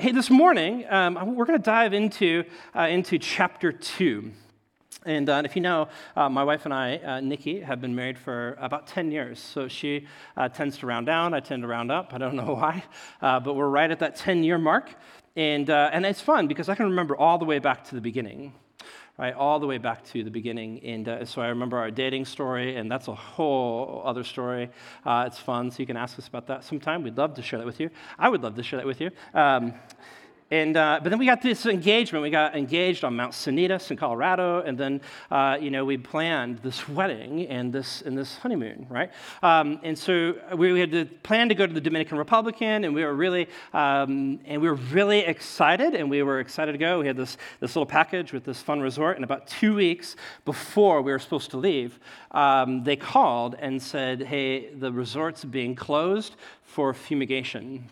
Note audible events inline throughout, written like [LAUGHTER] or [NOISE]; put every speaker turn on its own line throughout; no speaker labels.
hey, this morning, um, we're going to dive into, uh, into chapter 2. And uh, if you know, uh, my wife and I, uh, Nikki, have been married for about 10 years. So she uh, tends to round down, I tend to round up. I don't know [LAUGHS] why, uh, but we're right at that 10 year mark. And, uh, and it's fun because I can remember all the way back to the beginning, right? All the way back to the beginning. And so I remember our dating story, and that's a whole other story. it's fun, so you can ask us about that sometime. We'd love to share that with you. I would love to share that with you. Um, and, uh, but then we got this engagement. We got engaged on Mount Sanitas in Colorado, and then uh, you know we planned this [LAUGHS] wedding and this and this honeymoon, right? Um, and so we, we, had to plan to go to the Dominican Republic, and we were really um, and we were really excited, and we were excited to go. We had this this little package with this fun resort, and about two weeks before we were supposed to leave, um, they called and said, "Hey, the resort's being closed for fumigation."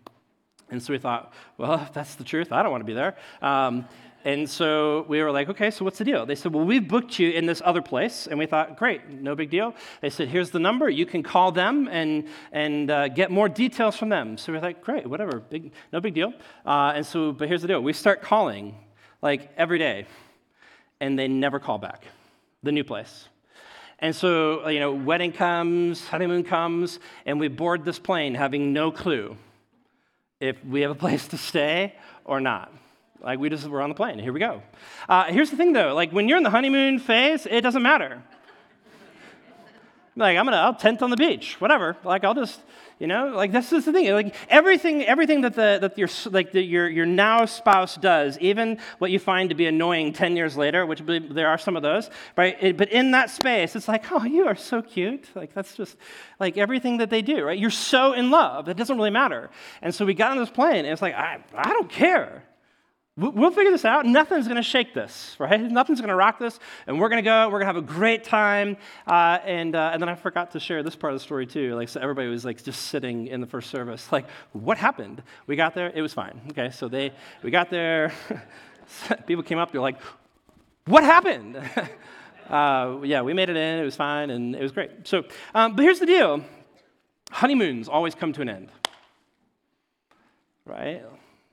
And so we thought, well, if that's the truth, I don't want to be there. Um, and so we were like, okay, so what's the deal? They said, well, we've booked you in this other place. And we thought, great, no big deal. They said, here's the number. You can call them and, and uh, get more details from them. So we're like, great, whatever, big, no big deal. Uh, and so, but here's the deal we start calling like every day, and they never call back. The new place. And so, you know, wedding comes, honeymoon comes, and we board this plane having no clue if we have a place to stay or not. Like we just we're on the plane. Here we go. Uh, here's the thing though, like when you're in the honeymoon phase, it doesn't matter. Like I'm gonna I'll tent on the beach, whatever. Like I'll just you know, like this is the thing. Like everything, everything that the that your like the, your your now spouse does, even what you find to be annoying ten years later, which there are some of those, right? It, but in that space, it's like, oh, you are so cute. Like that's just like everything that they do, right? You're so in love. It doesn't really matter. And so we got on this plane, and it's like, I I don't care. We'll figure this out. Nothing's going to shake this, right? Nothing's going to rock this. And we're going to go. We're going to have a great time. Uh, and, uh, and then I forgot to share this part of the story, too. Like, so everybody was like just sitting in the first service. Like, what happened? We got there. It was fine. Okay, so they, we got there. [LAUGHS] People came up. They're like, what happened? [LAUGHS] uh, yeah, we made it in. It was fine. And it was great. So, um, but here's the deal honeymoons always come to an end, right?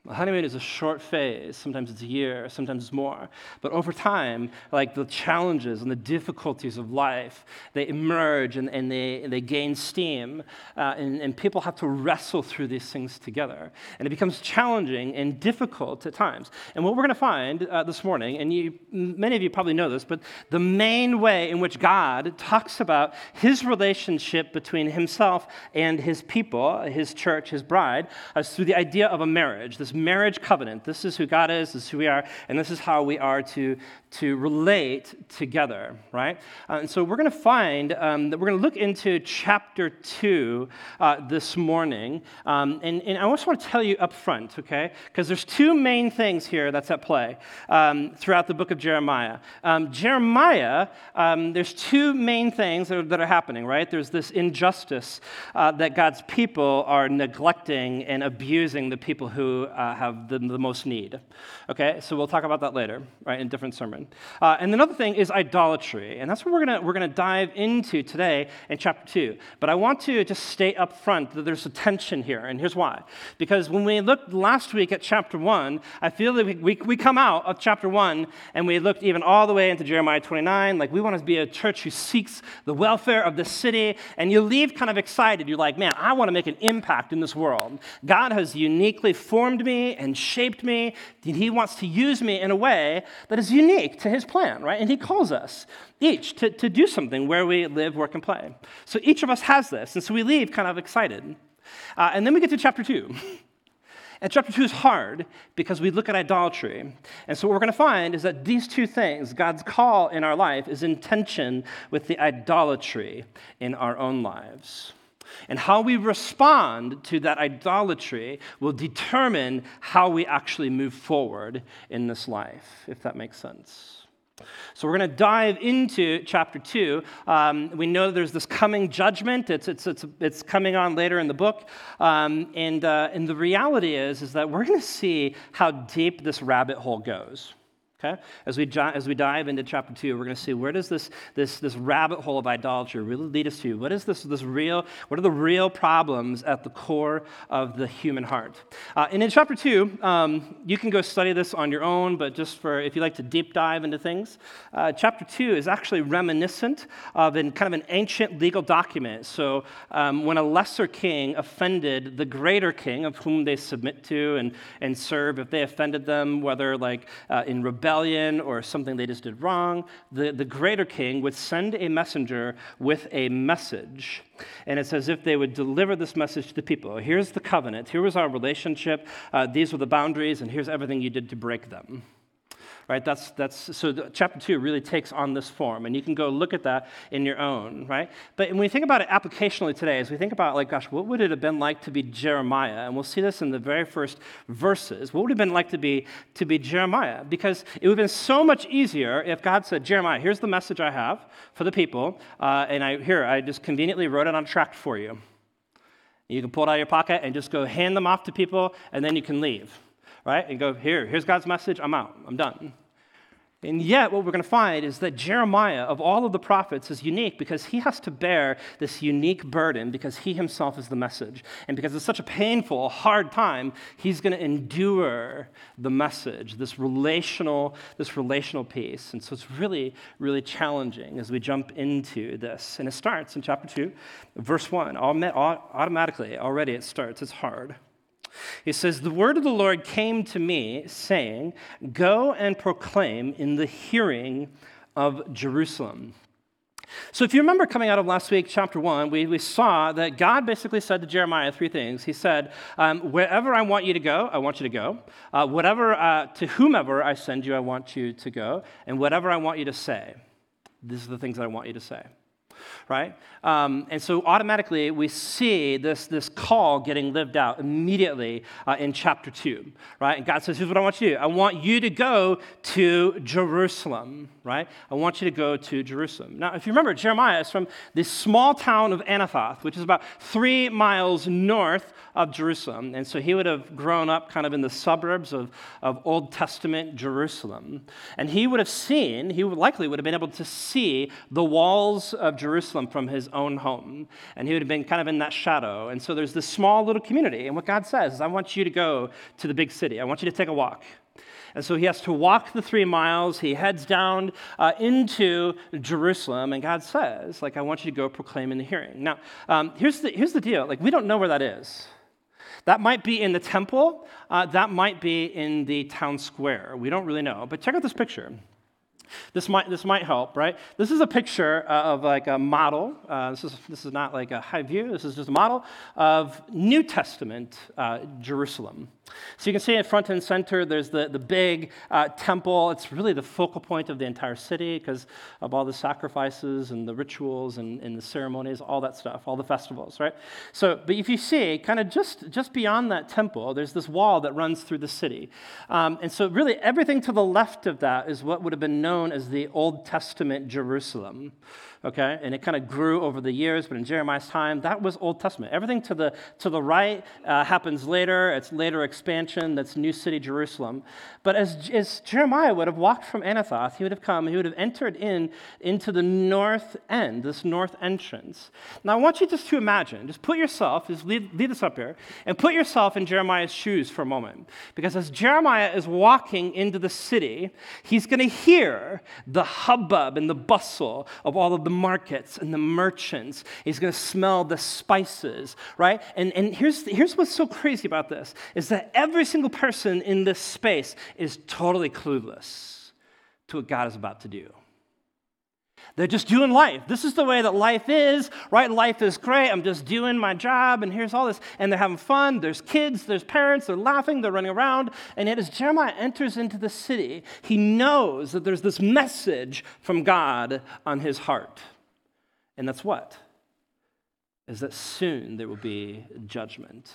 Honeymoon is a short phase. Sometimes it's a year, sometimes it's more. But over time, like the challenges and the difficulties of life, they emerge and, and, they, and they gain steam. Uh, and, and people have to wrestle through these things together. And it becomes challenging and difficult at times. And what we're going to find uh, this morning, and you, many of you probably know this, but the main way in which God talks about his relationship between himself and his people, his church, his bride, is through the idea of a marriage. This marriage covenant. This is who God is, this is who we are, and this is how we are to, to relate together, right? Uh, and so we're going to find um, that we're going to look into chapter 2 uh, this morning. Um, and, and I just want to tell you up front, okay? Because there's two main things here that's at play um, throughout the book of Jeremiah. Um, Jeremiah, um, there's two main things that are, that are, happening, right? There's this injustice uh, that God's people are neglecting and abusing the people who uh, have the, the, most need. Okay, so we'll talk about that later, right, in a different sermon. Uh, and another thing is idolatry, and that's what we're gonna we're gonna dive into today in chapter two. But I want to just state up front that there's a tension here, and here's why. Because when we looked last week at chapter one, I feel that we, we, we come out of chapter one and we looked even all the way into Jeremiah 29. Like we want to be a church who seeks the welfare of the city, and you leave kind of excited. You're like, man, I want to make an impact in this world. God has uniquely formed me and shaped me. And he wants to use me in a way that is unique to his plan, right? And he calls us each to, to do something where we live, work, and play. So each of us has this. And so we leave kind of excited. Uh, and then we get to chapter two. And chapter two is hard because we look at idolatry. And so, what we're going to find is that these two things, God's call in our life, is in tension with the idolatry in our own lives. And how we respond to that idolatry will determine how we actually move forward in this life, if that makes sense. So we're going to dive into chapter 2. Um, we know there's this coming judgment. It's, it's, it's, it's coming on later in the book. Um, and, uh, and the reality is, is that we're going to see how deep this rabbit hole goes. Okay? As we, as we dive into chapter two, we're going to see where does this, this, this rabbit hole of idolatry really lead us to? What is this, this real, what are the real problems at the core of the human heart? Uh, and in chapter two, um, you can go study this on your own, but just for if you like to deep dive into things, uh, chapter two is actually reminiscent of an, kind of an ancient legal document. So um, when a lesser king offended the greater king of whom they submit to and, and serve, if they offended them, whether like uh, in rebellion, rebellion or something they just did wrong, the, the greater king would send a messenger with a message. And it's as if they would deliver this message to the people. Here's the covenant. Here was our relationship. Uh, these were the boundaries, and here's everything you did to break them right? That's, that's, so chapter two really takes on this form, and you can go look at that in your own, right? But when we think about it applicationally today, as we think about, like, gosh, what would it have been like to be Jeremiah? And we'll see this in the very first verses. What would it have been like to be, to be Jeremiah? Because it would have been so much easier if God said, Jeremiah, here's the message I have for the people, uh, and I, here, I just conveniently wrote it on a tract for you. You can pull it out of your pocket and just go hand them off to people, and then you can leave right? And go, here, here's God's message, I'm out, I'm done. And yet, what we're going to find is that Jeremiah, of all of the prophets, is unique because he has to bear this unique burden because he himself is the message. And because it's such a painful, hard time, he's going to endure the message, this relational, this relational piece. And so it's really, really challenging as we jump into this. And it starts in chapter 2, verse 1. Automatically, already it starts. It's hard. He says, The word of the Lord came to me, saying, Go and proclaim in the hearing of Jerusalem. So, if you remember coming out of last week, chapter one, we, we saw that God basically said to Jeremiah three things. He said, um, Wherever I want you to go, I want you to go. Uh, whatever, uh, to whomever I send you, I want you to go. And whatever I want you to say, these are the things that I want you to say right? Um, and so automatically we see this, this call getting lived out immediately uh, in chapter 2, right? And God says, Here's what I want you to do I want you to go to Jerusalem, right? I want you to go to Jerusalem. Now, if you remember, Jeremiah is from this small town of Anathoth, which is about three miles north of Jerusalem. And so he would have grown up kind of in the suburbs of, of Old Testament Jerusalem. And he would have seen, he likely would have been able to see the walls of Jerusalem from his own home. And he would have been kind of in that shadow. And so there's this small little community. And what God says is, I want you to go to the big city, I want you to take a walk. And so he has to walk the three miles. He heads down uh, into Jerusalem, and God says, like, I want you to go proclaim in the hearing. Now, um, here's, the, here's the deal. Like, we don't know where that is. That might be in the temple, uh, that might be in the town square. We don't really know. But check out this picture. This might, this might help, right? This is a picture uh, of like a model. Uh, this, is, this is not like a high view. This is just a model of New Testament uh, Jerusalem. So you can see in front and center, there's the, the big uh, temple. It's really the focal point of the entire city because of all the sacrifices and the rituals and, and, the ceremonies, all that stuff, all the festivals, right? So, but if you see, kind of just, just beyond that temple, there's this wall that runs through the city. Um, and so, really, everything to the left of that is what would have been known as the Old Testament Jerusalem okay? And it kind of grew over the years, but in Jeremiah's time, that was Old Testament. Everything to the, to the right uh, happens later. It's later expansion. That's New City, Jerusalem. But as, as Jeremiah would have walked from Anathoth, he would have come, he would have entered in into the north end, this north entrance. Now, I want you just to imagine, just put yourself, just leave, leave this up here, and put yourself in Jeremiah's shoes for a moment. Because as Jeremiah is walking into the city, he's going to hear the hubbub and the bustle of all of the markets and the merchants. He's going to smell the spices, right? And, and here's, here's what's so crazy about this is that every single person in this space is totally clueless to what God is about to do. They're just doing life. This is the way that life is, right? Life is great. I'm just doing my job, and here's all this. And they're having fun. There's kids, there's parents, they're laughing, they're running around. And yet, as Jeremiah enters into the city, he knows that there's this message from God on his heart. And that's what? Is that soon there will be judgment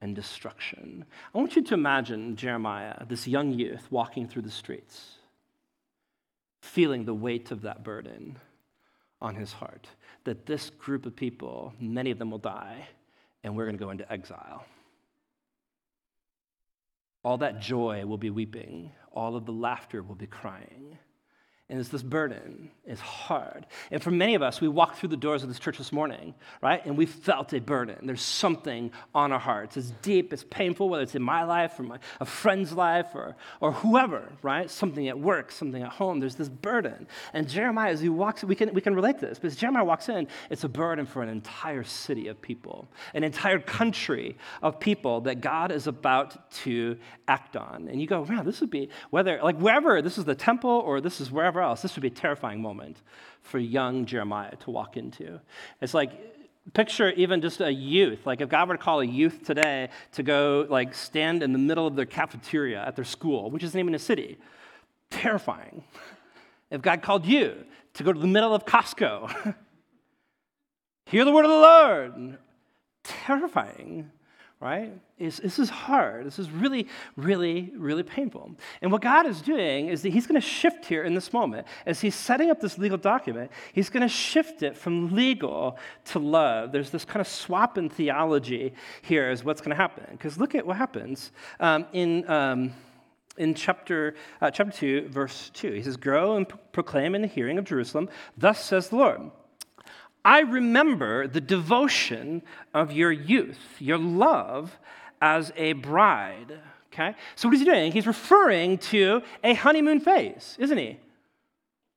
and destruction. I want you to imagine Jeremiah, this young youth, walking through the streets feeling the weight of that burden on his heart. That this group of people, many of them will die, and we're going to go into exile. all that joy will be weeping, all of the laughter will be crying and it's this burden. It's hard. And for many of us, we walked through the doors of this church this morning, right? And we felt a burden. There's something on our hearts. It's deep, it's painful, whether it's in my life or my, a friend's life or, or whoever, right? Something at work, something at home. There's this burden. And Jeremiah, as he walks, we can, we can relate to this, because Jeremiah walks in, it's a burden for an entire city of people, an entire country of people that God is about to act on. And you go, man, this would be, whether, like wherever, this is the temple or this is wherever else, this would be a terrifying moment for young Jeremiah to walk into. It's like, picture even just a youth like if god were to call a youth today to go like stand in the middle of their cafeteria at their school which isn't even a city terrifying if god called you to go to the middle of costco [LAUGHS] hear the word of the lord terrifying right? Is this is hard. This is really, really, really painful. And what God is doing is that He's going to shift here in this moment. As He's setting up this legal document, He's going to shift it from legal to love. There's this kind of swap in theology here, is what's going to happen. Because look at what happens um, in. Um, in chapter, uh, chapter 2, verse 2, he says, Grow and proclaim in the hearing of Jerusalem, thus says the Lord. I remember the devotion of your youth, your love as a bride. Okay? So, what is he doing? He's referring to a honeymoon phase, isn't he?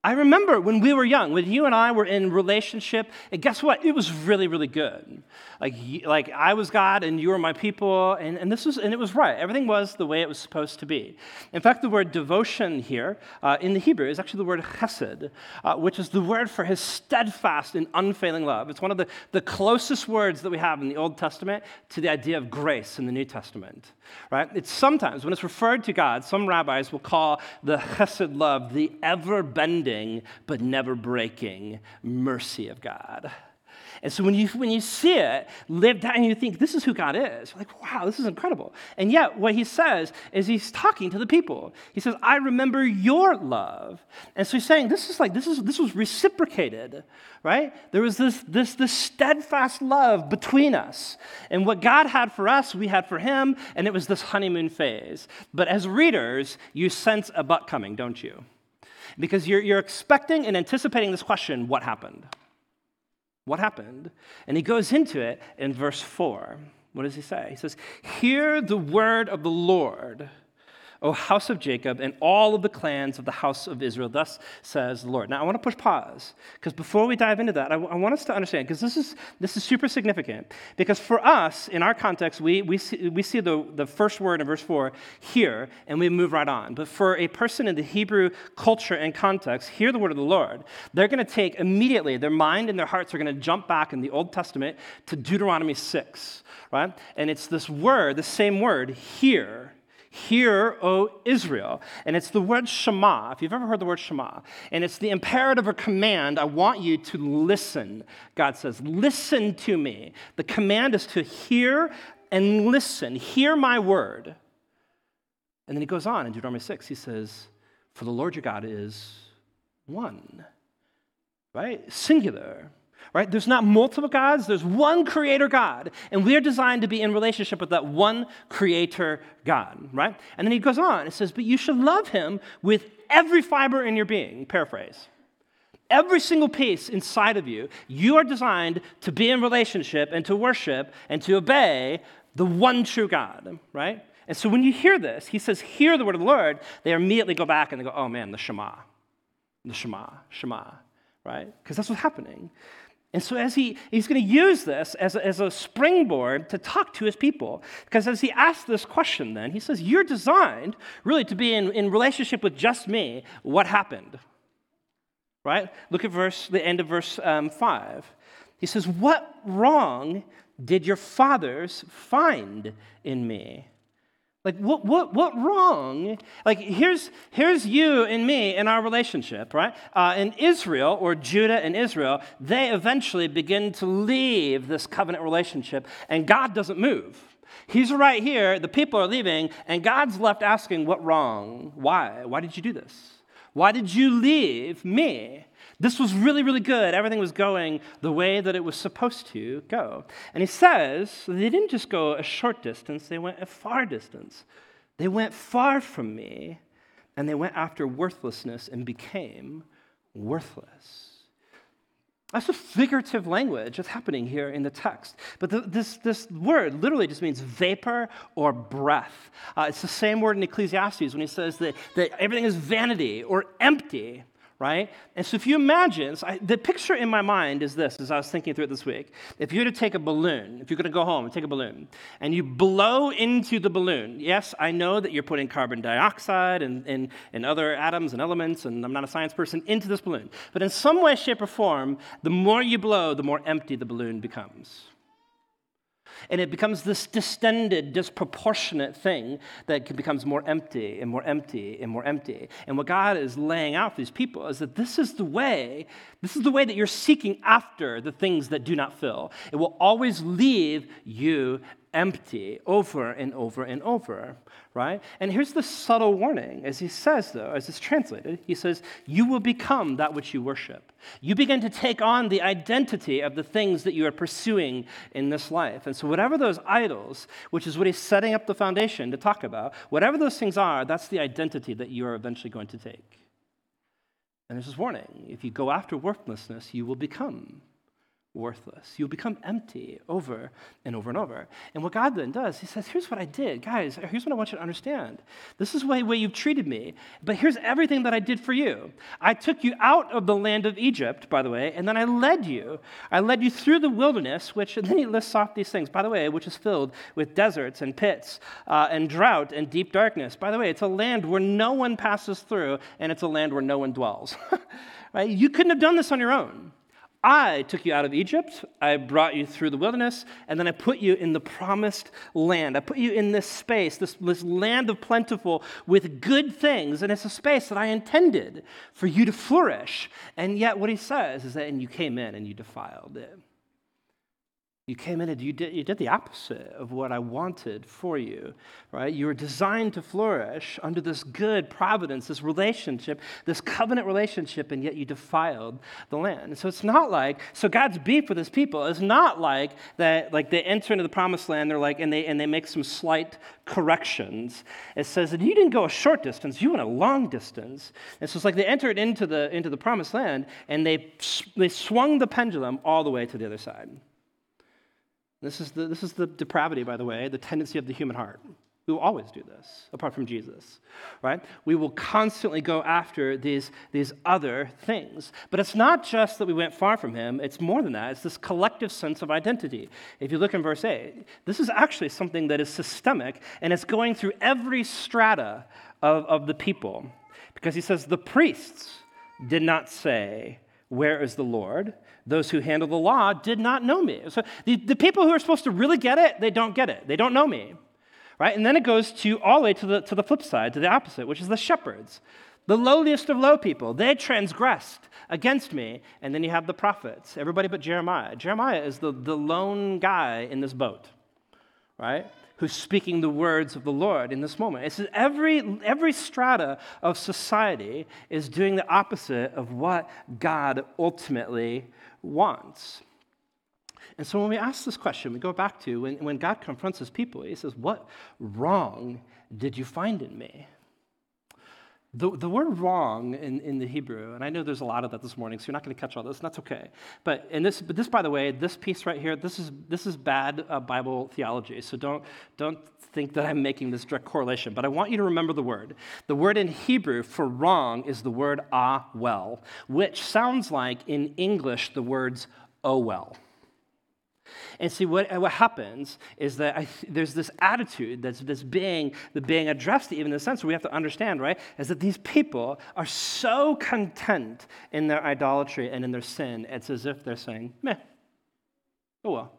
I remember when we were young, when you and I were in relationship, and guess what? It was really, really good. Like, like I was God and you were my people, and, and this was and it was right. Everything was the way it was supposed to be. In fact, the word devotion here uh, in the Hebrew is actually the word chesed, uh, which is the word for his steadfast and unfailing love. It's one of the, the closest words that we have in the Old Testament to the idea of grace in the New Testament. Right? It's sometimes when it's referred to God, some rabbis will call the chesed love the ever but never breaking mercy of God. And so when you, when you see it lived out and you think, this is who God is, like, wow, this is incredible. And yet, what he says is he's talking to the people. He says, I remember your love. And so he's saying, this is like, this, is, this was reciprocated, right? There was this, this, this steadfast love between us. And what God had for us, we had for him, and it was this honeymoon phase. But as readers, you sense a but coming, don't you? Because you're, you're expecting and anticipating this question what happened? What happened? And he goes into it in verse 4. What does he say? He says, Hear the word of the Lord. O house of Jacob, and all of the clans of the house of Israel. Thus says the Lord. Now, I want to push pause, because before we dive into that, I, want us to understand, because this is, this is super significant. Because for us, in our context, we, we see, we see the, the first word in verse 4 here, and we move right on. But for a person in the Hebrew culture and context, hear the word of the Lord, they're going to take immediately, their mind and their hearts are going to jump back in the Old Testament to Deuteronomy 6, right? And it's this word, the same word, hear Hear, O Israel. And it's the word Shema, if you've ever heard the word Shema. And it's the imperative or command I want you to listen. God says, Listen to me. The command is to hear and listen. Hear my word. And then he goes on in Deuteronomy 6, he says, For the Lord your God is one, right? Singular right? There's not multiple gods, there's one creator God. And we are designed to be in relationship with that one creator God, right? And then he goes on, it says, But you should love him with every fiber in your being. Paraphrase. Every single piece inside of you, you are designed to be in relationship and to worship and to obey the one true God, right? And so when you hear this, he says, Hear the word of the Lord, they immediately go back and they go, Oh man, the Shema. The Shema, Shema, right? Because that's what's happening. And so, as he, he's going to use this as a, as a springboard to talk to his people. Because as he asks this question, then, he says, You're designed really to be in, in relationship with just me. What happened? Right? Look at verse, the end of verse um, 5. He says, What wrong did your fathers find in me? Like, what, what, what wrong? Like, here's, here's you and me in our relationship, right? Uh, in Israel, or Judah and Israel, they eventually begin to leave this covenant relationship, and God doesn't move. He's right here, the people are leaving, and God's left asking, What wrong? Why? Why did you do this? Why did you leave me? This was really, really good. Everything was going the way that it was supposed to go. And he says they didn't just go a short distance, they went a far distance. They went far from me, and they went after worthlessness and became worthless. That's a figurative language that's happening here in the text. But the, this, this word literally just means vapor or breath. Uh, it's the same word in Ecclesiastes when he says that, that everything is vanity or empty right? And so if you imagine, so I, the picture in my mind is this as I was thinking through it this week. If you were to take a balloon, if you're going to go home and take a balloon, and you blow into the balloon, yes, I know that you're putting carbon dioxide and, and, and other atoms and elements, and I'm not a science person, into this balloon. But in some way, shape, or form, the more you blow, the more empty the balloon becomes. And it becomes this distended, disproportionate thing that becomes more empty and more empty and more empty. And what God is laying out for these people is that this is the way, this is the way that you're seeking after the things that do not fill. It will always leave you empty over and over and over, right? And here's the subtle warning as he says, though, as it's translated, he says, You will become that which you worship. You begin to take on the identity of the things that you are pursuing in this life. And so, whatever those idols, which is what he's setting up the foundation to talk about, whatever those things are, that's the identity that you are eventually going to take. And there's this warning if you go after worthlessness, you will become worthless. You'll become empty over and over and over. And what God then does, He says, Here's what I did. Guys, here's what I want you to understand. This is the way, you've treated me, but here's everything that I did for you. I took you out of the land of Egypt, by the way, and then I led you. I led you through the wilderness, which, and then He lists off these things, by the way, which is filled with deserts and pits uh, and drought and deep darkness. By the way, it's a land where no one passes through, and it's a land where no one dwells. [LAUGHS] right? You couldn't have done this on your own. I took you out of Egypt, I brought you through the wilderness, and then I put you in the promised land. I put you in this space, this, this land of plentiful with good things, and it's a space that I intended for you to flourish. And yet, what he says is that, and you came in and you defiled it. You came in and you did, you did the opposite of what I wanted for you, right? You were designed to flourish under this good providence, this relationship, this covenant relationship, and yet you defiled the land. And so it's not like, so God's beef with his people is not like that, like they enter into the promised land, they're like, and they, and they make some slight corrections. It says that you didn't go a short distance, you went a long distance. And so it's like they entered into the, into the promised land and they, they swung the pendulum all the way to the other side. This is, the, this is the depravity, by the way, the tendency of the human heart. We will always do this, apart from Jesus, right? We will constantly go after these, these other things. But it's not just that we went far from him, it's more than that. It's this collective sense of identity. If you look in verse 8, this is actually something that is systemic, and it's going through every strata of, of the people. Because he says, The priests did not say, Where is the Lord? Those who handle the law did not know me. So the, the people who are supposed to really get it, they don't get it. They don't know me. Right? And then it goes to all the way to the, to the flip side, to the opposite, which is the shepherds. The lowliest of low people, they transgressed against me. And then you have the prophets, everybody but Jeremiah. Jeremiah is the, the lone guy in this boat, right? Who's speaking the words of the Lord in this moment. It's every, every strata of society is doing the opposite of what God ultimately wants. And so when we ask this question, we go back to when, when God confronts his people, he says, What wrong did you find in me? The, the word wrong in, in the Hebrew, and I know there's a lot of that this morning, so you're not going to catch all this, and that's okay. But, and this, but this, by the way, this piece right here, this is, this is bad uh, Bible theology, so don't, don't think that I'm making this direct correlation, but I want you to remember the word. The word in Hebrew for wrong is the word ah well, which sounds like in English the words oh well. And see, what, what happens is that I, there's this attitude that's, that's being, being addressed, even in the sense we have to understand, right? Is that these people are so content in their idolatry and in their sin, it's as if they're saying, meh, oh well.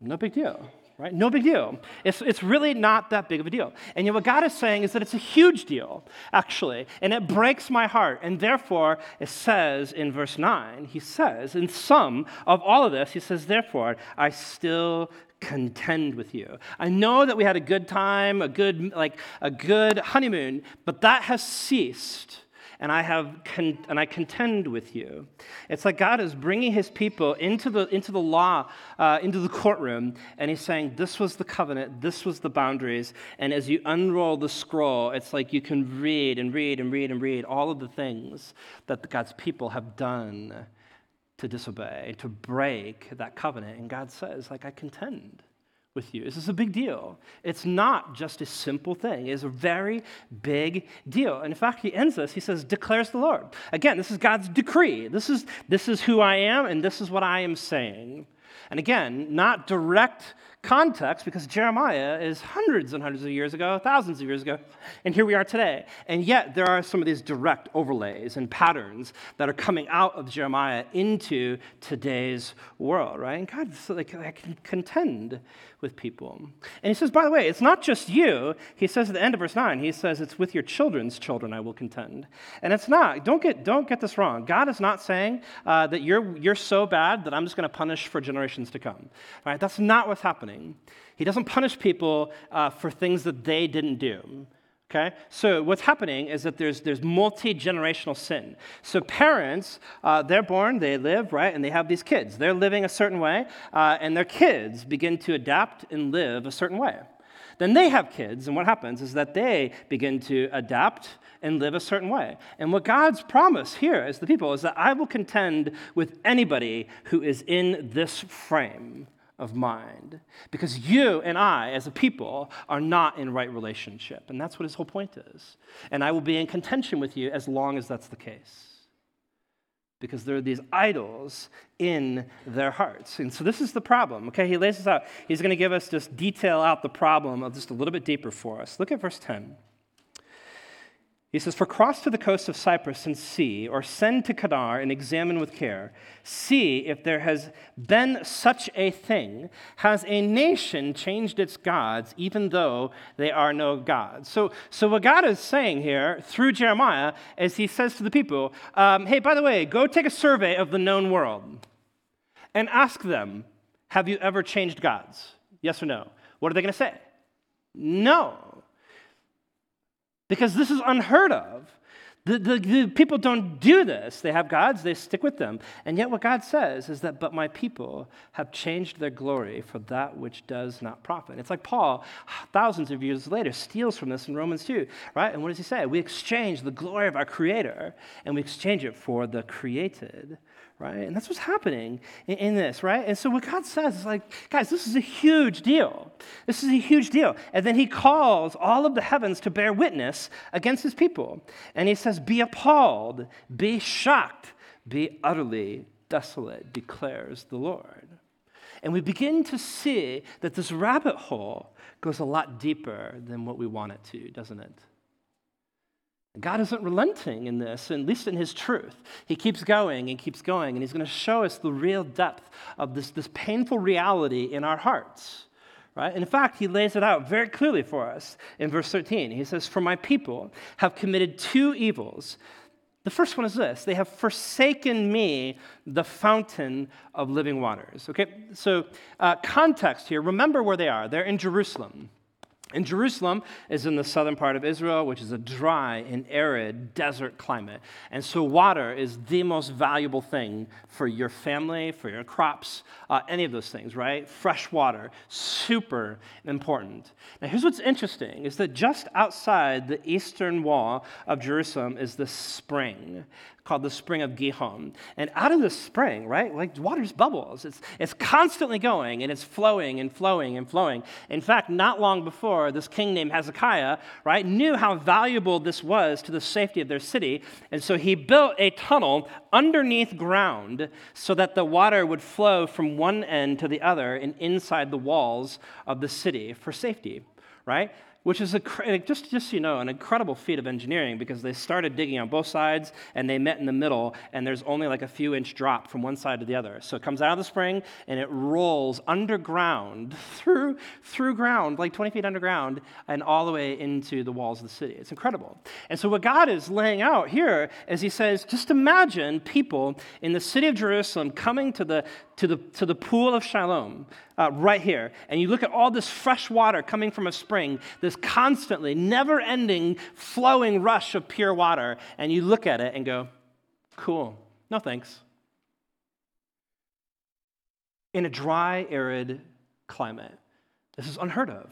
No big deal right? No big deal. It's, it's really not that big of a deal. And yet, what God is saying is that it's a huge deal, actually, and it breaks my heart. And therefore, it says in verse 9, he says, in sum of all of this, he says, therefore, I still contend with you. I know that we had a good time, a good, like, a good honeymoon, but that has ceased and I, have con- and I contend with you. It's like God is bringing his people into the, into the law, uh, into the courtroom, and he's saying, This was the covenant, this was the boundaries. And as you unroll the scroll, it's like you can read and read and read and read all of the things that God's people have done to disobey, to break that covenant. And God says, like, I contend with you. This is a big deal. It's not just a simple thing, it's a very big deal. And in fact, he ends this, he says, declares the Lord. Again, this is God's decree. This is, this is who I am, and this is what I am saying. And again, not direct context because Jeremiah is hundreds and hundreds of years ago, thousands of years ago, and here we are today. And yet there are some of these direct overlays and patterns that are coming out of Jeremiah into today's world, right? And God so I can contend with people. And he says, by the way, it's not just you. He says at the end of verse 9, he says, it's with your children's children I will contend. And it's not, don't get, don't get this wrong. God is not saying uh, that you're, you're so bad that I'm just going to punish for generations to come. Right? That's not what's happening. He doesn't punish people uh, for things that they didn't do. Okay? So what's happening is that there's, there's multi-generational sin. So parents, uh, they're born, they live, right? And they have these kids. They're living a certain way, uh, and their kids begin to adapt and live a certain way. Then they have kids, and what happens is that they begin to adapt and live a certain way. And what God's promise here as the people is that I will contend with anybody who is in this frame of mind. Because you and I, as a people, are not in right relationship. And that's what his whole point is. And I will be in contention with you as long as that's the case. Because there are these idols in their hearts. And so this is the problem. Okay, he lays this out. He's going to give us just detail out the problem of just a little bit deeper for us. Look at verse 10. He says, For cross to the coast of Cyprus and see, or send to Kedar and examine with care. See if there has been such a thing. Has a nation changed its gods, even though they are no gods? So, so what God is saying here through Jeremiah is he says to the people, um, Hey, by the way, go take a survey of the known world and ask them, Have you ever changed gods? Yes or no? What are they going to say? No because this is unheard of. The, the, the, people don't do this. They have gods, they stick with them. And yet, what God says is that, but my people have changed their glory for that which does not profit. It's like Paul, thousands of years later, steals from this in Romans 2, right? And what does he say? We exchange the glory of our Creator and we exchange it for the created right? And that's what's happening in, in, this, right? And so what God says is like, guys, this is a huge deal. This is a huge deal. And then he calls all of the heavens to bear witness against his people. And he says, be appalled, be shocked, be utterly desolate, declares the Lord. And we begin to see that this rabbit hole goes a lot deeper than what we want it to, doesn't it? God isn't relenting in this, at least in his truth. He keeps going and keeps going, and he's going to show us the real depth of this, this painful reality in our hearts. Right? In fact, he lays it out very clearly for us in verse 13. He says, For my people have committed two evils. The first one is this they have forsaken me, the fountain of living waters. Okay, so uh, context here remember where they are. They're in Jerusalem. And Jerusalem is in the southern part of Israel, which is a dry and arid desert climate. And so, water is the most valuable thing for your family, for your crops, uh, any of those things, right? Fresh water, super important. Now, here's what's interesting is that just outside the eastern wall of Jerusalem is the spring called the Spring of Gihon. And out of the spring, right, like water's bubbles. It's, it's constantly going and it's flowing and flowing and flowing. In fact, not long before, this king named Hezekiah, right, knew how valuable this was to the safety of their city. And so he built a tunnel underneath ground so that the water would flow from one end to the other and inside the walls of the city for safety, right? Which is a, just, just so you know, an incredible feat of engineering because they started digging on both sides and they met in the middle, and there's only like a few inch drop from one side to the other. So it comes out of the spring and it rolls underground [LAUGHS] through, through ground, like 20 feet underground, and all the way into the walls of the city. It's incredible. And so what God is laying out here is He says, just imagine people in the city of Jerusalem coming to the, to the, to the pool of Siloam, uh, right here, and you look at all this fresh water coming from a spring, this constantly, never ending, flowing rush of pure water, and you look at it and go, cool, no thanks. In a dry, arid climate, this is unheard of.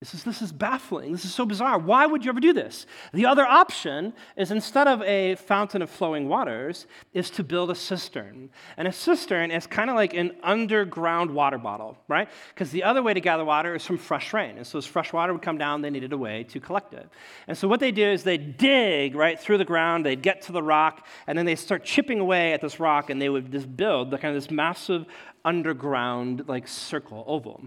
This is, this is baffling. This is so bizarre. Why would you ever do this? The other option is instead of a fountain of flowing waters, is to build a cistern. And a cistern is kind of like an underground water bottle, right? Because the other way to gather water is from fresh rain. And so as fresh water would come down, they needed a way to collect it. And so what they do is they dig right through the ground, they'd get to the rock, and then they start chipping away at this rock, and they would just build the kind of this massive underground like circle, oval.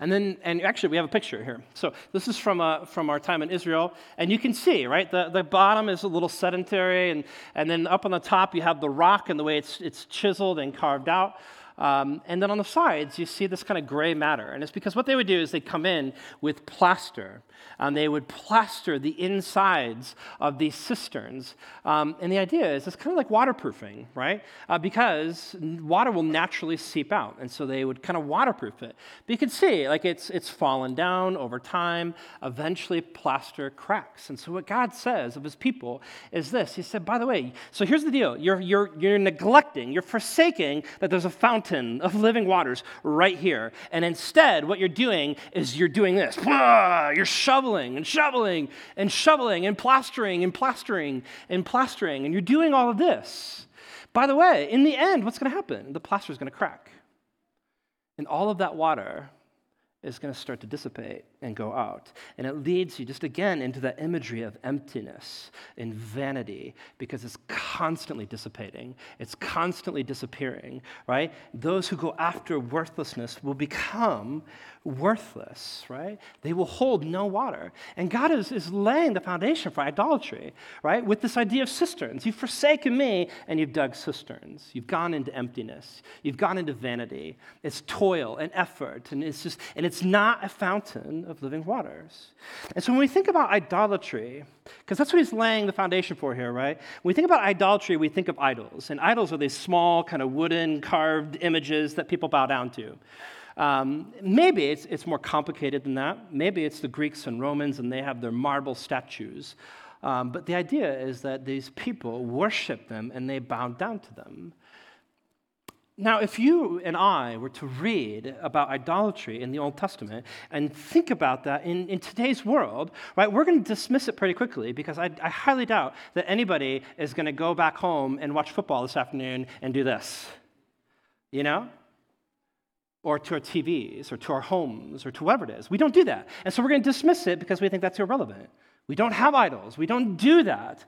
And then, and actually, we have a picture here. So this is from, uh, from our time in Israel. And you can see, right, the, the bottom is a little sedentary. And, and then up on the top, you have the rock and the way it's, it's chiseled and carved out. Um, and then on the sides, you see this kind of gray matter. And it's because what they would do is they'd come in with plaster. And they would plaster the insides of these cisterns. Um, and the idea is it's kind of like waterproofing, right? Uh, because water will naturally seep out. And so they would kind of waterproof it. But you can see, like, it's, it's fallen down over time. Eventually, plaster cracks. And so what God says of his people is this He said, by the way, so here's the deal you're, you're, you're neglecting, you're forsaking that there's a fountain fountain of living waters right here. And instead, what you're doing is you're doing this. You're shoveling and shoveling and shoveling and plastering and plastering and plastering. And you're doing all of this. By the way, in the end, what's going to happen? The plaster is going to crack. And all of that water is going to start to dissipate and go out. And it leads you just again into that imagery of emptiness and vanity because it's constantly dissipating, it's constantly disappearing, right? Those who go after worthlessness will become worthless, right? They will hold no water. And God is, is laying the foundation for idolatry, right? With this idea of cisterns. You've forsaken me and you've dug cisterns. You've gone into emptiness. You've gone into vanity. It's toil and effort, and it's just, and it's not a fountain of living waters. And so when we think about idolatry, because that's what he's laying the foundation for here, right? When we think about idolatry, we think of idols. And idols are these small, kind of wooden, carved images that people bow down to. Um, maybe it's, it's more complicated than that. Maybe it's the Greeks and Romans and they have their marble statues. Um, but the idea is that these people worship them and they bow down to them. Now, if you and I were to read about idolatry in the Old Testament and think about that in, in today's world, right, we're going to dismiss it pretty quickly because I, I highly doubt that anybody is going to go back home and watch football this afternoon and do this. You know? Or to our TVs, or to our homes, or to whatever it is. We don't do that. And so we're going to dismiss it because we think that's irrelevant. We don't have idols. We don't do that.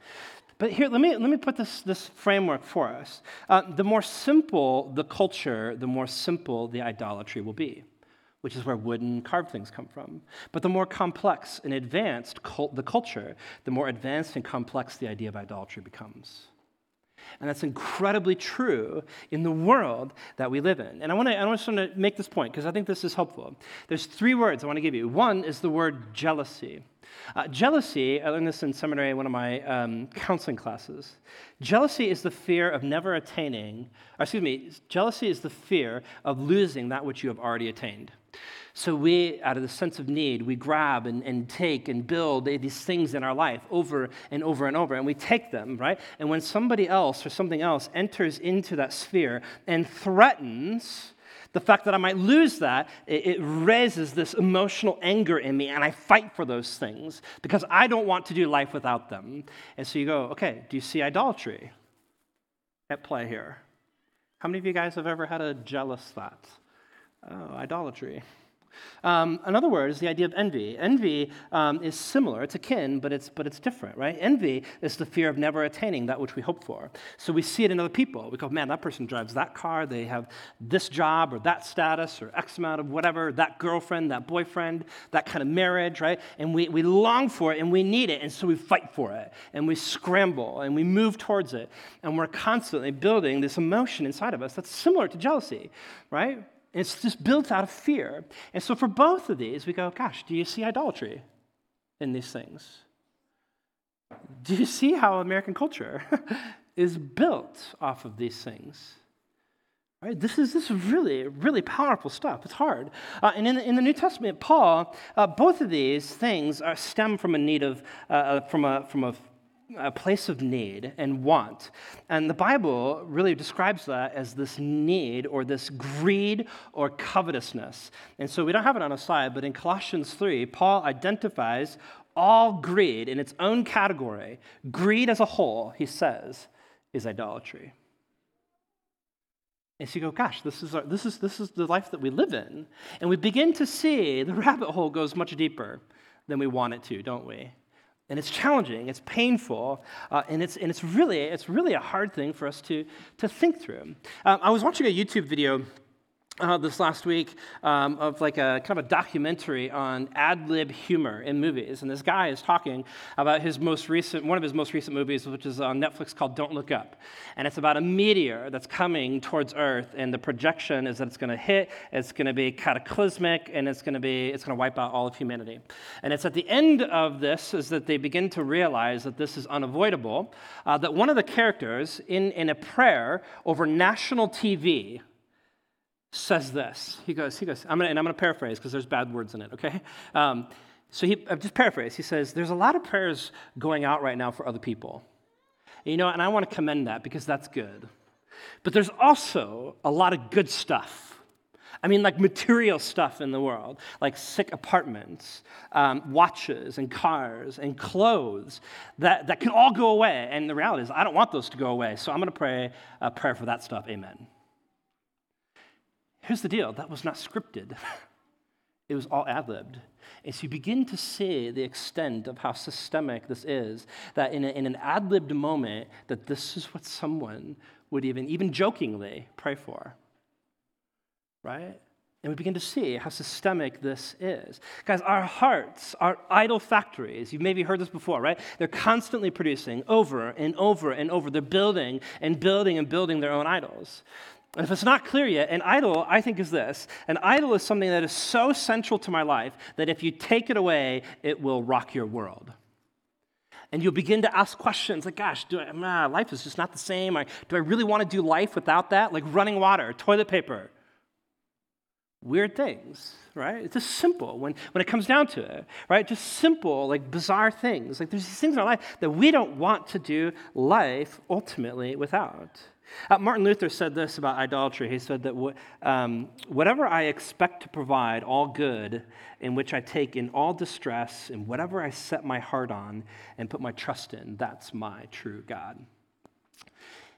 But here, let me, let me put this, this framework for us. Uh, the more simple the culture, the more simple the idolatry will be, which is where wooden carved things come from. But the more complex and advanced cult, the culture, the more advanced and complex the idea of idolatry becomes. And that's incredibly true in the world that we live in. And I want to, I just want to make this point because I think this is helpful. There's three words I want to give you. One is the word jealousy. Uh, jealousy, I learned this in seminary in one of my um, counseling classes. Jealousy is the fear of never attaining, excuse me, jealousy is the fear of losing that which you have already attained. So we, out of the sense of need, we grab and, and take and build these things in our life over and over and over, and we take them, right? And when somebody else or something else enters into that sphere and threatens, the fact that I might lose that, it, it, raises this emotional anger in me, and I fight for those things because I don't want to do life without them. And so you go, okay, do you see idolatry at play here? How many of you guys have ever had a jealous thought? Oh, idolatry. Um, another word is the idea of envy. Envy um, is similar, it's akin, but it's, but it's different, right? Envy is the fear of never attaining that which we hope for. So we see it in other people. We go, man, that person drives that car, they have this job or that status or X amount of whatever, that girlfriend, that boyfriend, that kind of marriage, right? And we, we long for it and we need it, and so we fight for it and we scramble and we move towards it. And we're constantly building this emotion inside of us that's similar to jealousy, right? It's just built out of fear. And so for both of these, we go, gosh, do you see idolatry in these things? Do you see how American culture [LAUGHS] is built off of these things? Right? This is this is really really powerful stuff. It's hard. Uh, and in the, in the New Testament, Paul, uh, both of these things are, stem from a need of uh, uh, from a from a, a place of need and want. And the Bible really describes that as this need or this greed or covetousness. And so we don't have it on a slide, but in Colossians 3, Paul identifies all greed in its own category. Greed as a whole, he says, is idolatry. And so you go, gosh, this is, our, this, is, this is the life that we live in. And we begin to see the rabbit hole goes much deeper than we want it to, don't we? And it's challenging, it's painful, uh, and, it's, and it's, really, it's really a hard thing for us to, to think through. Um, I was watching a YouTube video uh, this last week um, of like a kind of a documentary on ad lib humor in movies. And this guy is talking about his most recent, one of his most recent movies, which is on Netflix called Don't Look Up. And it's about a meteor that's coming towards Earth. And the projection is that it's going to hit, it's going to be cataclysmic, and it's going to be, it's going to wipe out all of humanity. And it's at the end of this is that they begin to realize that this is unavoidable, uh, that one of the characters in, in a prayer over national TV, says this. He goes, he goes, I'm gonna, and I'm going to paraphrase because there's bad words in it, okay? Um, so he, I've just paraphrase. He says, There's a lot of prayers going out right now for other people. And you know, and I want to commend that because that's good. But there's also a lot of good stuff. I mean, like material stuff in the world, like sick apartments, um, watches, and cars, and clothes that, that can all go away. And the reality is, I don't want those to go away. So I'm going to pray a prayer for that stuff. Amen. Here's the deal that was not scripted, [LAUGHS] it was all ad libbed. And so you begin to see the extent of how systemic this is, that in, a, in an ad libbed moment, that this is what someone would even, even jokingly, pray for. Right? And we begin to see how systemic this is. Guys, our hearts are idol factories. You've maybe heard this before, right? They're constantly producing over and over and over. They're building and building and building their own idols. And if it's not clear yet, an idol, I think, is this an idol is something that is so central to my life that if you take it away, it will rock your world. And you'll begin to ask questions like, gosh, do I, nah, life is just not the same. Do I really want to do life without that? Like running water, toilet paper. Weird things, right? It's just simple when, when it comes down to it, right? Just simple, like bizarre things. Like there's these things in our life that we don't want to do life ultimately without. Uh, Martin Luther said this about idolatry. He said that um, whatever I expect to provide, all good, in which I take in all distress, and whatever I set my heart on and put my trust in, that's my true God.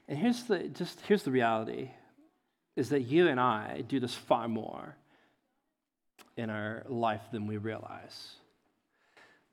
And here's the, just, here's the reality is that you and I do this far more in our life than we realize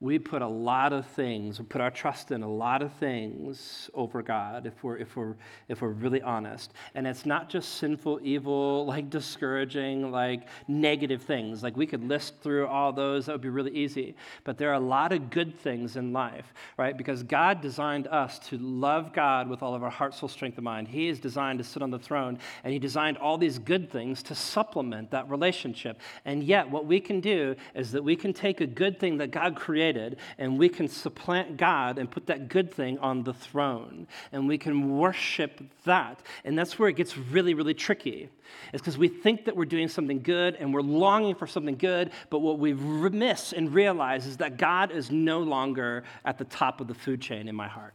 we put a lot of things, we put our trust in a lot of things over God if we're, if we're, if we're really honest. And it's not just sinful, evil, like discouraging, like negative things. Like we could list through all those, that would be really easy. But there are a lot of good things in life, right? Because God designed us to love God with all of our heart, soul, strength, and mind. He is designed to sit on the throne, and He designed all these good things to supplement that relationship. And yet, what we can do is that we can take a good thing that God created created, and we can supplant God and put that good thing on the throne. And we can worship that. And that's where it gets really, really tricky. It's because we think that we're doing something good and we're longing for something good, but what we miss and realize is that God is no longer at the top of the food chain in my heart.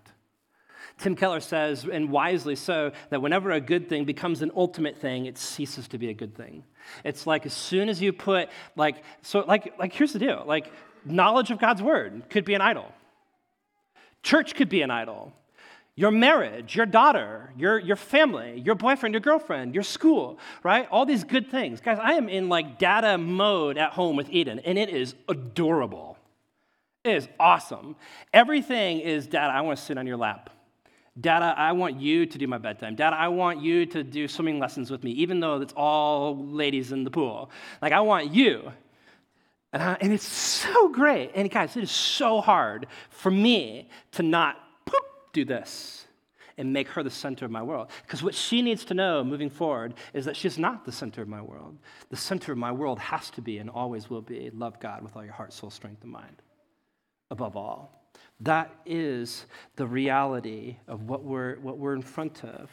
Tim Keller says, and wisely so, that whenever a good thing becomes an ultimate thing, it ceases to be a good thing. It's like as soon as you put, like, so, like, like here's the deal. Like, knowledge of God's word could be an idol. Church could be an idol. Your marriage, your daughter, your, your family, your boyfriend, your girlfriend, your school, right? All these good things. Guys, I am in like data mode at home with Eden, and it is adorable. It is awesome. Everything is data. I want to sit on your lap. Data, I want you to do my bedtime. Data, I want you to do swimming lessons with me, even though it's all ladies in the pool. Like, I want you. And, I, and it's so great. And guys, it is so hard for me to not do this and make her the center of my world. Because what she needs to know moving forward is that she's not the center of my world. The center of my world has to be and always will be love God with all your heart, soul, strength, and mind above all. That is the reality of what we're, what we're in front of,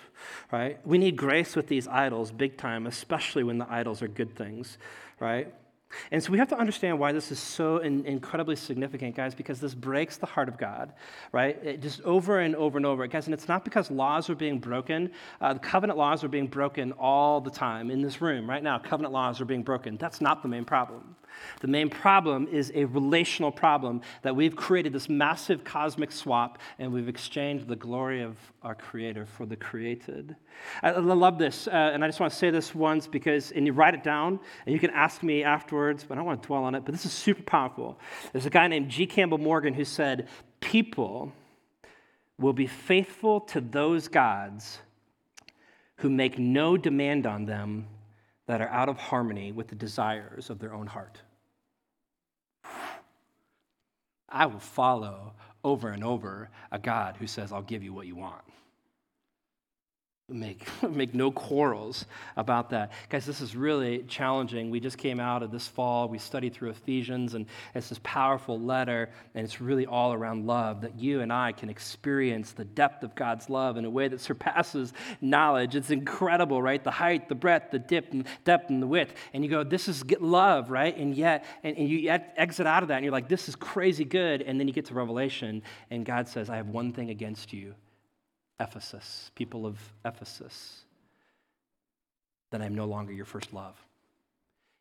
right? We need grace with these idols big time, especially when the idols are good things, right? And so we have to understand why this is so in, incredibly significant, guys, because this breaks the heart of God, right? It just over and over and over. Guys, and it's not because laws are being broken. Uh, the covenant laws are being broken all the time in this room right now. Covenant laws are being broken. That's not the main problem. The main problem is a relational problem that we've created this massive cosmic swap and we've exchanged the glory of our Creator for the created. I, I love this, uh, and I just want to say this once because, and you write it down, and you can ask me afterwards, but I don't want to dwell on it, but this is super powerful. There's a guy named G. Campbell Morgan who said, People will be faithful to those gods who make no demand on them that are out of harmony with the desires of their own heart. I will follow over and over a God who says, I'll give you what you want make, [LAUGHS] make no quarrels about that. Guys, this is really challenging. We just came out of this fall, we studied through Ephesians, and it's this powerful letter, and it's really all around love that you and I can experience the depth of God's love in a way that surpasses knowledge. It's incredible, right? The height, the breadth, the depth, and, depth, and the width. And you go, this is love, right? And yet, and, and you exit out of that, and you're like, this is crazy good. And then you get to Revelation, and God says, I have one thing against you Ephesus, people of Ephesus, then I'm no longer your first love.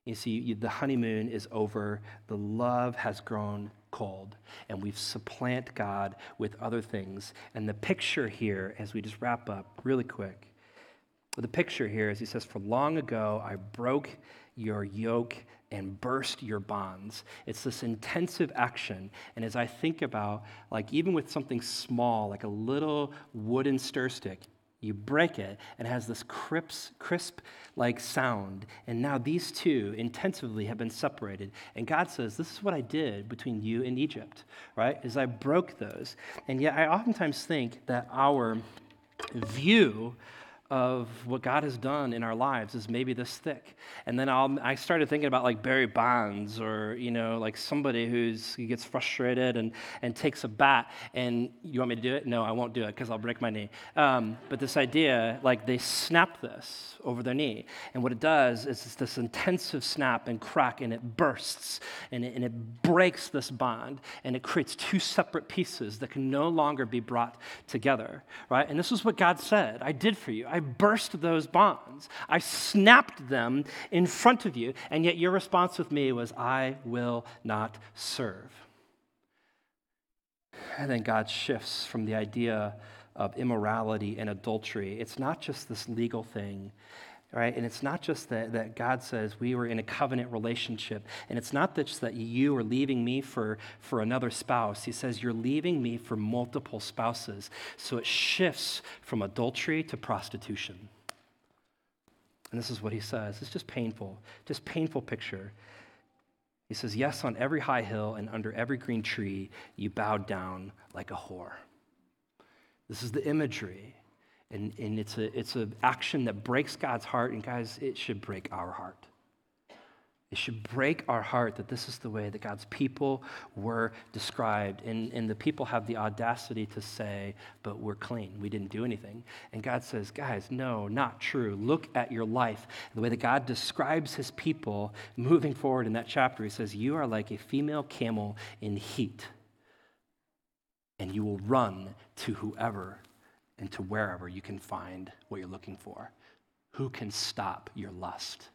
You see, the honeymoon is over, the love has grown cold, and we've supplant God with other things. And the picture here, as we just wrap up really quick, the picture here is he says, For long ago I broke your yoke and burst your bonds. It's this intensive action. And as I think about, like, even with something small, like a little wooden stir stick, you break it and it has this crisp, crisp like sound. And now these two intensively have been separated. And God says, This is what I did between you and Egypt, right? Is I broke those. And yet I oftentimes think that our view of what God has done in our lives is maybe this thick. And then I'll, I started thinking about like Barry Bonds or, you know, like somebody who's, he gets frustrated and, and takes a bat and you want me to do it? No, I won't do it because I'll break my knee. Um, but this idea, like they snap this over their knee. And what it does is it's this intensive snap and crack and it bursts and it, and it breaks this bond and it creates two separate pieces that can no longer be brought together, right? And this is what God said, I did for you. I burst those bonds. I snapped them in front of you, and yet your response with me was, I will not serve. And then God shifts from the idea of immorality and adultery. It's not just this legal thing, right? And it's not just that, that God says we were in a covenant relationship. And it's not just that you are leaving me for, for another spouse. He says you're leaving me for multiple spouses. So it shifts from adultery to prostitution. And this is what he says. It's just painful, just painful picture. He says, Yes, on every high hill and under every green tree, you bowed down like a whore. This is the imagery and, and it's, a, it's an action that breaks God's heart. And guys, it should break our heart. It should break our heart that this is the way that God's people were described. And, and the people have the audacity to say, but we're clean. We didn't do anything. And God says, guys, no, not true. Look at your life. The way that God describes his people moving forward in that chapter, he says, You are like a female camel in heat, and you will run to whoever and to wherever you can find what you're looking for. Who can stop your lust?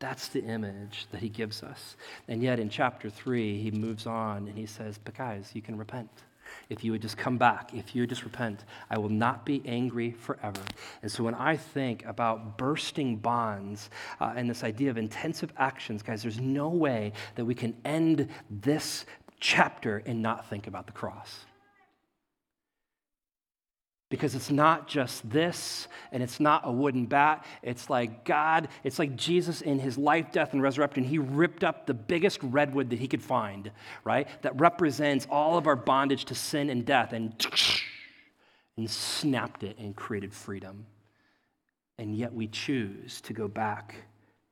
That's the image that he gives us. And yet in chapter three, he moves on and he says, But guys, you can repent. If you would just come back, if you would just repent, I will not be angry forever. And so when I think about bursting bonds uh, and this idea of intensive actions, guys, there's no way that we can end this chapter and not think about the cross because it's not just this and it's not a wooden bat. It's like God, it's like Jesus in his life, death, and resurrection. He ripped up the biggest redwood that he could find, right? That represents all of our bondage to sin and death and, [TSK] and snapped it and created freedom. And yet we choose to go back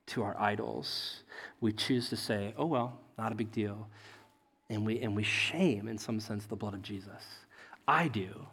to our idols. We choose to say, oh, well, not a big deal. and we, and we shame, in some sense, the blood of Jesus. I do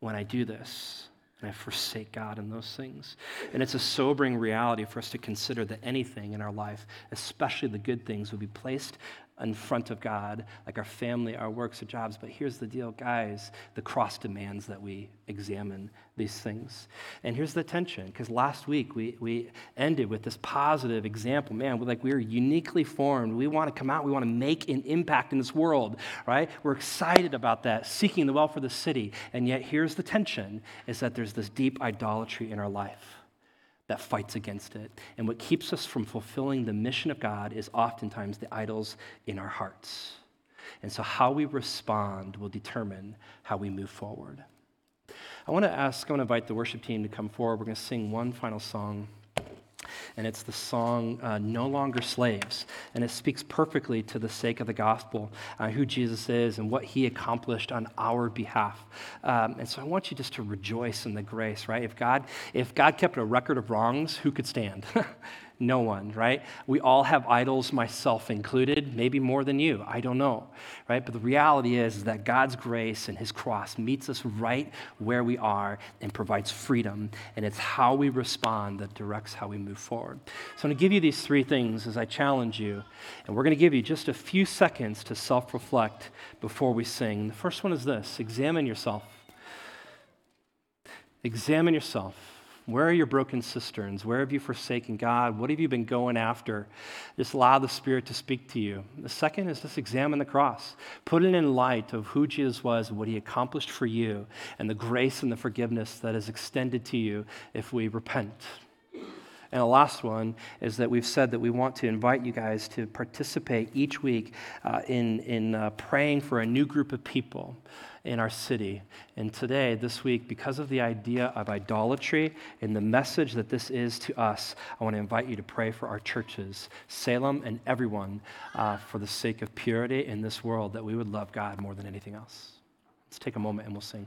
when I do this. And I forsake God in those things. And it's a sobering reality for us to consider that anything in our life, especially the good things, will be placed in front of God, like our family, our works, our jobs. But here's the deal, guys the cross demands that we examine these things. And here's the tension, because last week we, we ended with this positive example. Man, we're like we are uniquely formed. We want to come out, we want to make an impact in this world, right? We're excited about that, seeking the welfare of the city. And yet here's the tension is that there's this deep idolatry in our life that fights against it. And what keeps us from fulfilling the mission of God is oftentimes the idols in our hearts. And so, how we respond will determine how we move forward. I want to ask, I want to invite the worship team to come forward. We're going to sing one final song and it's the song uh, No Longer Slaves. And it speaks perfectly to the sake of the gospel, uh, who Jesus is and what he accomplished on our behalf. Um, and so I want you just to rejoice in the grace, right? If God, if God kept a record of wrongs, who could stand? [LAUGHS] No one, right? We all have idols, myself included, maybe more than you. I don't know, right? But the reality is that God's grace and His cross meets us right where we are and provides freedom. And it's how we respond that directs how we move forward. So I'm going to give you these three things as I challenge you. And we're going to give you just a few seconds to self reflect before we sing. The first one is this examine yourself. Examine yourself. Where are your broken cisterns? Where have you forsaken God? What have you been going after? Just allow the Spirit to speak to you. The second is just examine the cross. Put it in light of who Jesus was, what he accomplished for you, and the grace and the forgiveness that is extended to you if we repent. And the last one is that we've said that we want to invite you guys to participate each week uh, in, in uh, praying for a new group of people in our city. And today, this week, because of the idea of idolatry and the message that this is to us, I want to invite you to pray for our churches, Salem and everyone, uh, for the sake of purity in this world, that we would love God more than anything else. Let's take a moment and we'll sing.